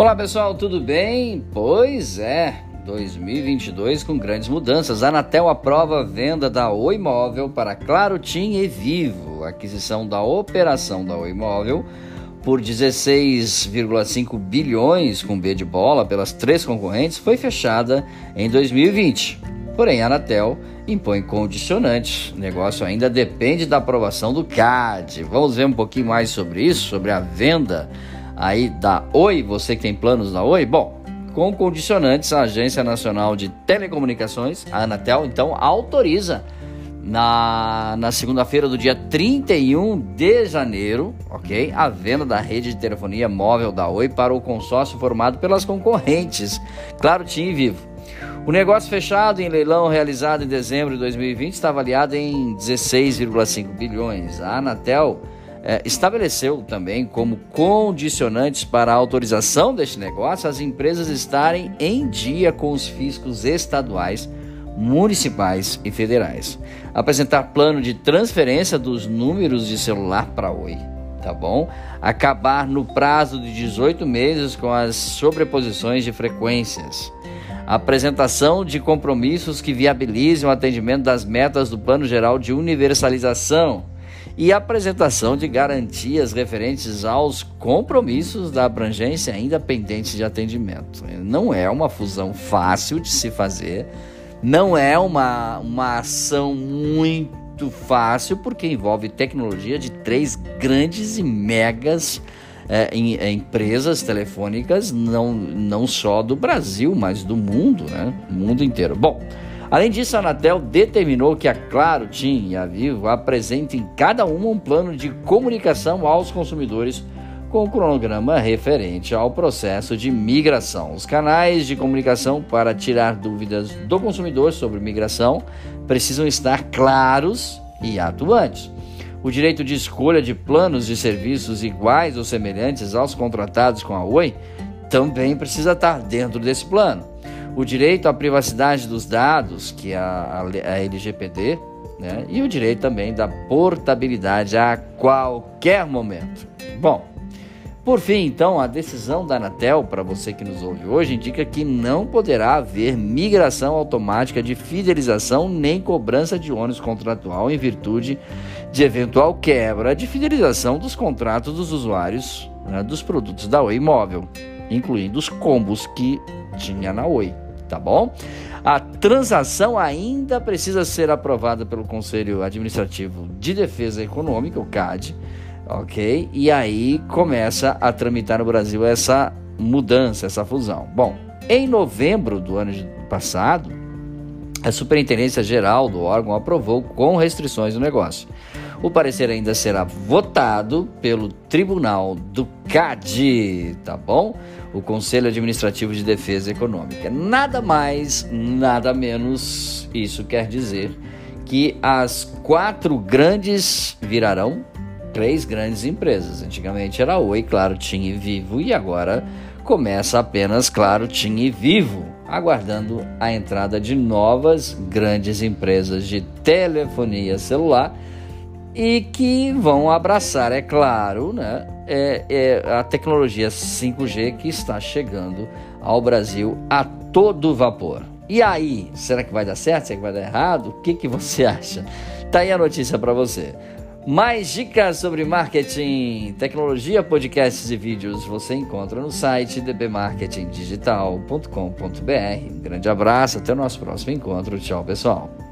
Olá pessoal, tudo bem? Pois é, 2022 com grandes mudanças. A Anatel aprova a venda da Oi Móvel para Claro, TIM e Vivo. A aquisição da operação da Oi Móvel por 16,5 bilhões com B de bola pelas três concorrentes foi fechada em 2020. Porém, a Anatel impõe condicionantes. O negócio ainda depende da aprovação do CAD. Vamos ver um pouquinho mais sobre isso, sobre a venda aí da Oi, você que tem planos da Oi? Bom, com condicionantes, a Agência Nacional de Telecomunicações, a Anatel, então autoriza na, na segunda-feira do dia 31 de janeiro, ok? A venda da rede de telefonia móvel da Oi para o consórcio formado pelas concorrentes, Claro, TIM e Vivo. O negócio fechado em leilão realizado em dezembro de 2020 está avaliado em 16,5 bilhões. A Anatel é, estabeleceu também como condicionantes para a autorização deste negócio as empresas estarem em dia com os fiscos estaduais, municipais e federais. Apresentar plano de transferência dos números de celular para Oi, tá bom? Acabar no prazo de 18 meses com as sobreposições de frequências. Apresentação de compromissos que viabilizem o atendimento das metas do Plano Geral de Universalização e apresentação de garantias referentes aos compromissos da abrangência ainda pendentes de atendimento. Não é uma fusão fácil de se fazer, não é uma, uma ação muito fácil, porque envolve tecnologia de três grandes e megas é, em, é, empresas telefônicas, não, não só do Brasil, mas do mundo, né? mundo inteiro. Bom. Além disso, a Anatel determinou que a Claro, TIM e a Vivo apresentem cada uma um plano de comunicação aos consumidores com o cronograma referente ao processo de migração. Os canais de comunicação para tirar dúvidas do consumidor sobre migração precisam estar claros e atuantes. O direito de escolha de planos de serviços iguais ou semelhantes aos contratados com a Oi também precisa estar dentro desse plano o direito à privacidade dos dados, que é a, a LGPD, né? e o direito também da portabilidade a qualquer momento. Bom, por fim, então, a decisão da Anatel, para você que nos ouve hoje, indica que não poderá haver migração automática de fidelização nem cobrança de ônus contratual em virtude de eventual quebra de fidelização dos contratos dos usuários né, dos produtos da Oi Móvel incluindo os combos que tinha na Oi, tá bom? A transação ainda precisa ser aprovada pelo Conselho Administrativo de Defesa Econômica, o CAD, ok? E aí começa a tramitar no Brasil essa mudança, essa fusão. Bom, em novembro do ano passado, a Superintendência Geral do órgão aprovou com restrições o negócio. O parecer ainda será votado pelo Tribunal do CAD, tá bom? O Conselho Administrativo de Defesa Econômica. Nada mais, nada menos, isso quer dizer que as quatro grandes virarão três grandes empresas. Antigamente era Oi, Claro, TIM e Vivo e agora começa apenas Claro, TIM e Vivo, aguardando a entrada de novas grandes empresas de telefonia celular e que vão abraçar, é claro, né, é, é a tecnologia 5G que está chegando ao Brasil a todo vapor. E aí, será que vai dar certo? Será que vai dar errado? O que, que você acha? Tá aí a notícia para você. Mais dicas sobre marketing, tecnologia, podcasts e vídeos você encontra no site dbmarketingdigital.com.br. Um grande abraço, até o nosso próximo encontro. Tchau, pessoal.